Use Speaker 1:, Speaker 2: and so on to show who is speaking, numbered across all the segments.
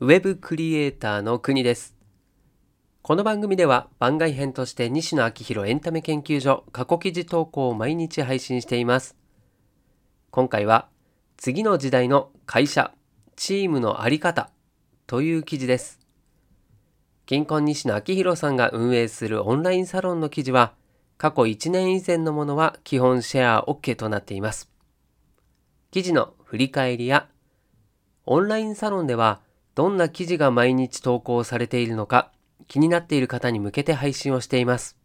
Speaker 1: ウェブクリエイターの国です。この番組では番外編として西野昭弘エンタメ研究所過去記事投稿を毎日配信しています。今回は次の時代の会社、チームのあり方という記事です。銀婚西野昭弘さんが運営するオンラインサロンの記事は過去1年以前のものは基本シェア OK となっています。記事の振り返りやオンラインサロンではどんな記事が毎日投稿されているのか気になっている方に向けて配信をしています。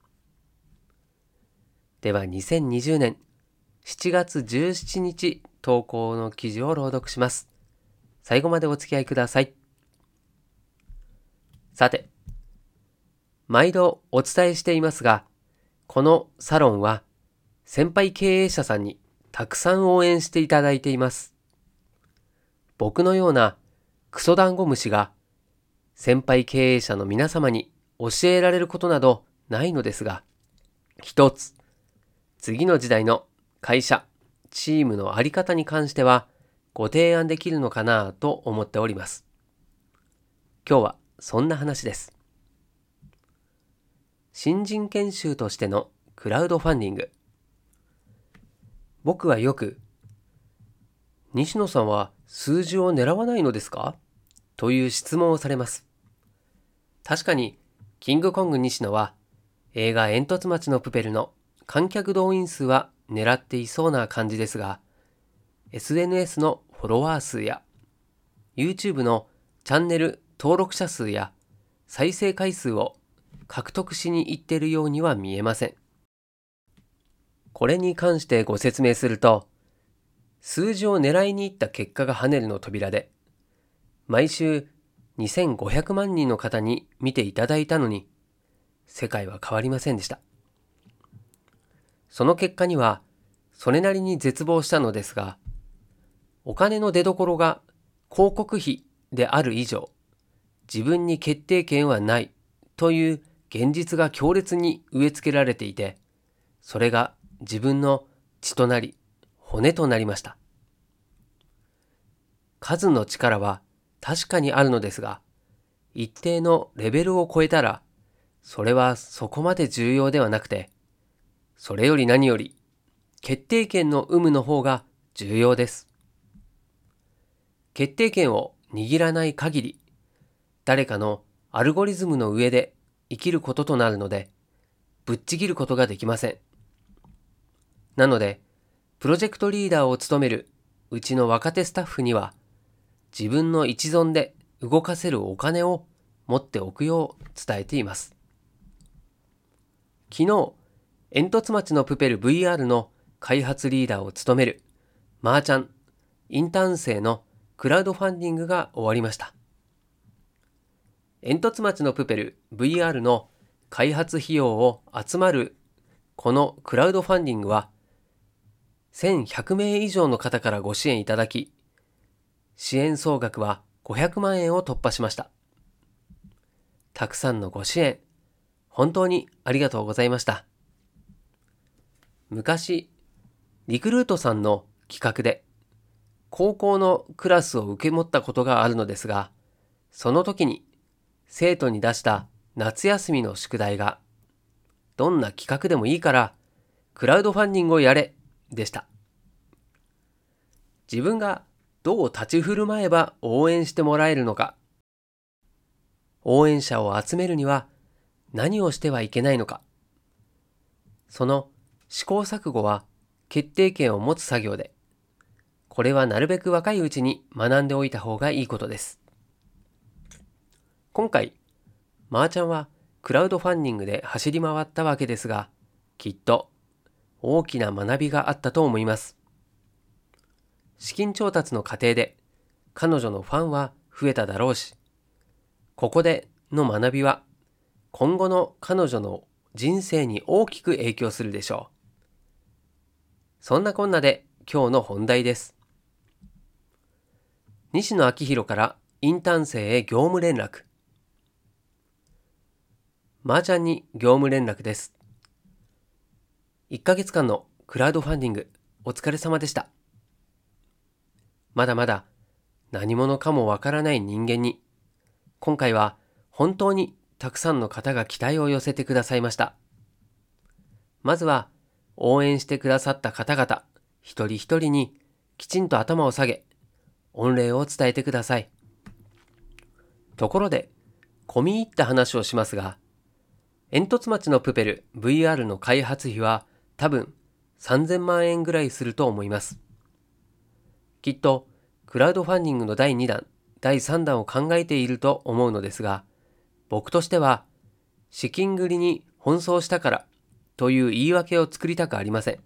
Speaker 1: では2020年7月17日投稿の記事を朗読します。最後までお付き合いください。さて、毎度お伝えしていますが、このサロンは先輩経営者さんにたくさん応援していただいています。僕のようなクソダンゴムシが先輩経営者の皆様に教えられることなどないのですが、一つ、次の時代の会社、チームのあり方に関してはご提案できるのかなと思っております。今日はそんな話です。新人研修としてのクラウドファンディング。僕はよく、西野さんは数字を狙わないのですか？という質問をされます。確かに、キングコング西野は映画煙突町のプペルの観客動員数は狙っていそうな感じですが、SNS のフォロワー数や YouTube のチャンネル登録者数や再生回数を獲得しに行っているようには見えません。これに関してご説明すると、数字を狙いに行った結果が跳ねるの扉で、毎週2500万人の方に見ていただいたのに、世界は変わりませんでした。その結果には、それなりに絶望したのですが、お金の出所が広告費である以上、自分に決定権はないという現実が強烈に植え付けられていて、それが自分の血となり、骨となりました。数の力は確かにあるのですが、一定のレベルを超えたら、それはそこまで重要ではなくて、それより何より、決定権の有無の方が重要です。決定権を握らない限り、誰かのアルゴリズムの上で生きることとなるので、ぶっちぎることができません。なので、プロジェクトリーダーを務めるうちの若手スタッフには、自分の一存で動かせるお金を持っておくよう伝えています。昨日、煙突町のプペル VR の開発リーダーを務めるマーちゃんインターン生のクラウドファンディングが終わりました。煙突町のプペル VR の開発費用を集まるこのクラウドファンディングは1100名以上の方からご支援いただき、支援総額は500万円を突破しました。たくさんのご支援、本当にありがとうございました。昔、リクルートさんの企画で、高校のクラスを受け持ったことがあるのですが、その時に生徒に出した夏休みの宿題が、どんな企画でもいいから、クラウドファンディングをやれ、でした。自分がどう立ち振る舞えば応援してもらえるのか、応援者を集めるには何をしてはいけないのか、その試行錯誤は決定権を持つ作業で、これはなるべく若いうちに学んでおいた方がいいことです。今回、まーちゃんはクラウドファンディングで走り回ったわけですが、きっと大きな学びがあったと思います。資金調達の過程で彼女のファンは増えただろうし、ここでの学びは今後の彼女の人生に大きく影響するでしょう。そんなこんなで今日の本題です。西野昭弘からインターン生へ業務連絡。まーちゃんに業務連絡です。1ヶ月間のクラウドファンディングお疲れ様でした。まだまだ何者かもわからない人間に、今回は本当にたくさんの方が期待を寄せてくださいました。まずは応援してくださった方々、一人一人にきちんと頭を下げ、御礼を伝えてください。ところで、込み入った話をしますが、煙突町のプペル VR の開発費は多分3000万円ぐらいすると思います。きっとクラウドファンディングの第2弾、第3弾を考えていると思うのですが、僕としては資金繰りに奔走したからという言い訳を作りたくありません。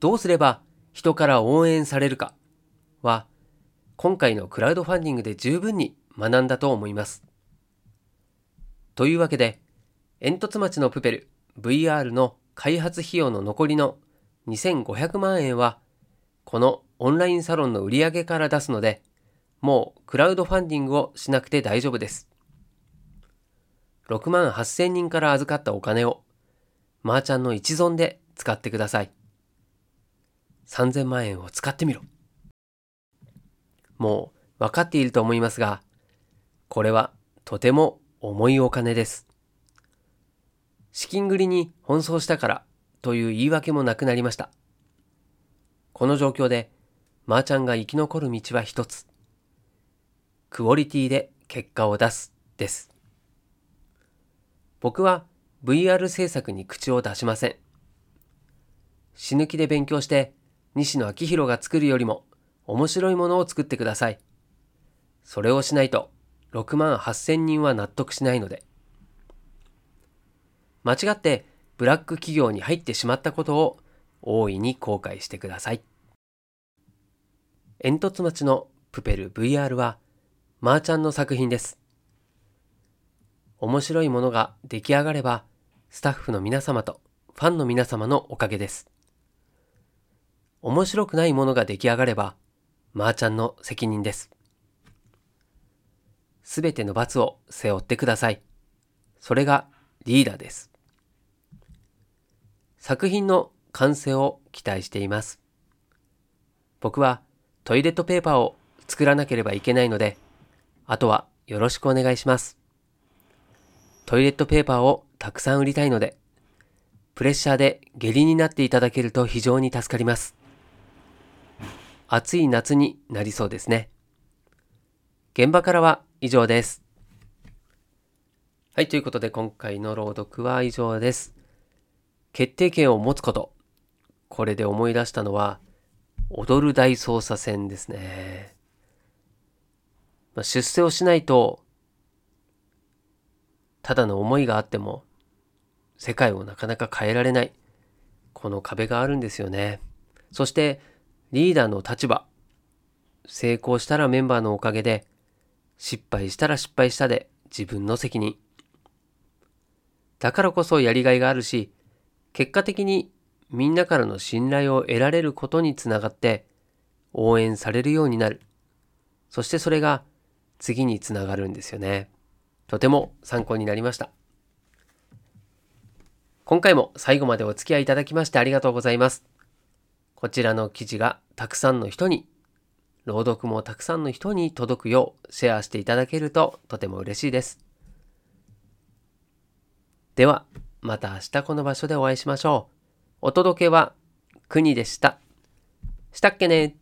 Speaker 1: どうすれば人から応援されるかは今回のクラウドファンディングで十分に学んだと思います。というわけで、煙突町のプペル VR の開発費用の残りの2500万円は、このオンラインサロンの売り上げから出すので、もうクラウドファンディングをしなくて大丈夫です。6万8000人から預かったお金を、まーちゃんの一存で使ってください。3000万円を使ってみろ。もう分かっていると思いますが、これはとても重いお金です。資金繰りに奔走したからという言い訳もなくなりました。この状況で、まーちゃんが生き残る道は一つ。クオリティで結果を出すです。僕は VR 制作に口を出しません。死ぬ気で勉強して西野昭弘が作るよりも面白いものを作ってください。それをしないと6万8000人は納得しないので。間違ってブラック企業に入ってしまったことを大いに後悔してください。煙突町のプペル VR は、まーちゃんの作品です。面白いものが出来上がれば、スタッフの皆様とファンの皆様のおかげです。面白くないものが出来上がれば、まーちゃんの責任です。すべての罰を背負ってください。それがリーダーです。作品の完成を期待しています。僕はトイレットペーパーを作らなければいけないので、あとはよろしくお願いします。トイレットペーパーをたくさん売りたいので、プレッシャーで下痢になっていただけると非常に助かります。暑い夏になりそうですね。現場からは以上です。はい、ということで今回の朗読は以上です。決定権を持つこと。これで思い出したのは、踊る大捜査線ですね。まあ、出世をしないと、ただの思いがあっても、世界をなかなか変えられない。この壁があるんですよね。そして、リーダーの立場。成功したらメンバーのおかげで、失敗したら失敗したで自分の責任。だからこそやりがいがあるし、結果的にみんなからの信頼を得られることにつながって応援されるようになる。そしてそれが次につながるんですよね。とても参考になりました。今回も最後までお付き合いいただきましてありがとうございます。こちらの記事がたくさんの人に朗読もたくさんの人に届くようシェアしていただけるととても嬉しいです。では、また明日この場所でお会いしましょう。お届けは、国でした。したっけね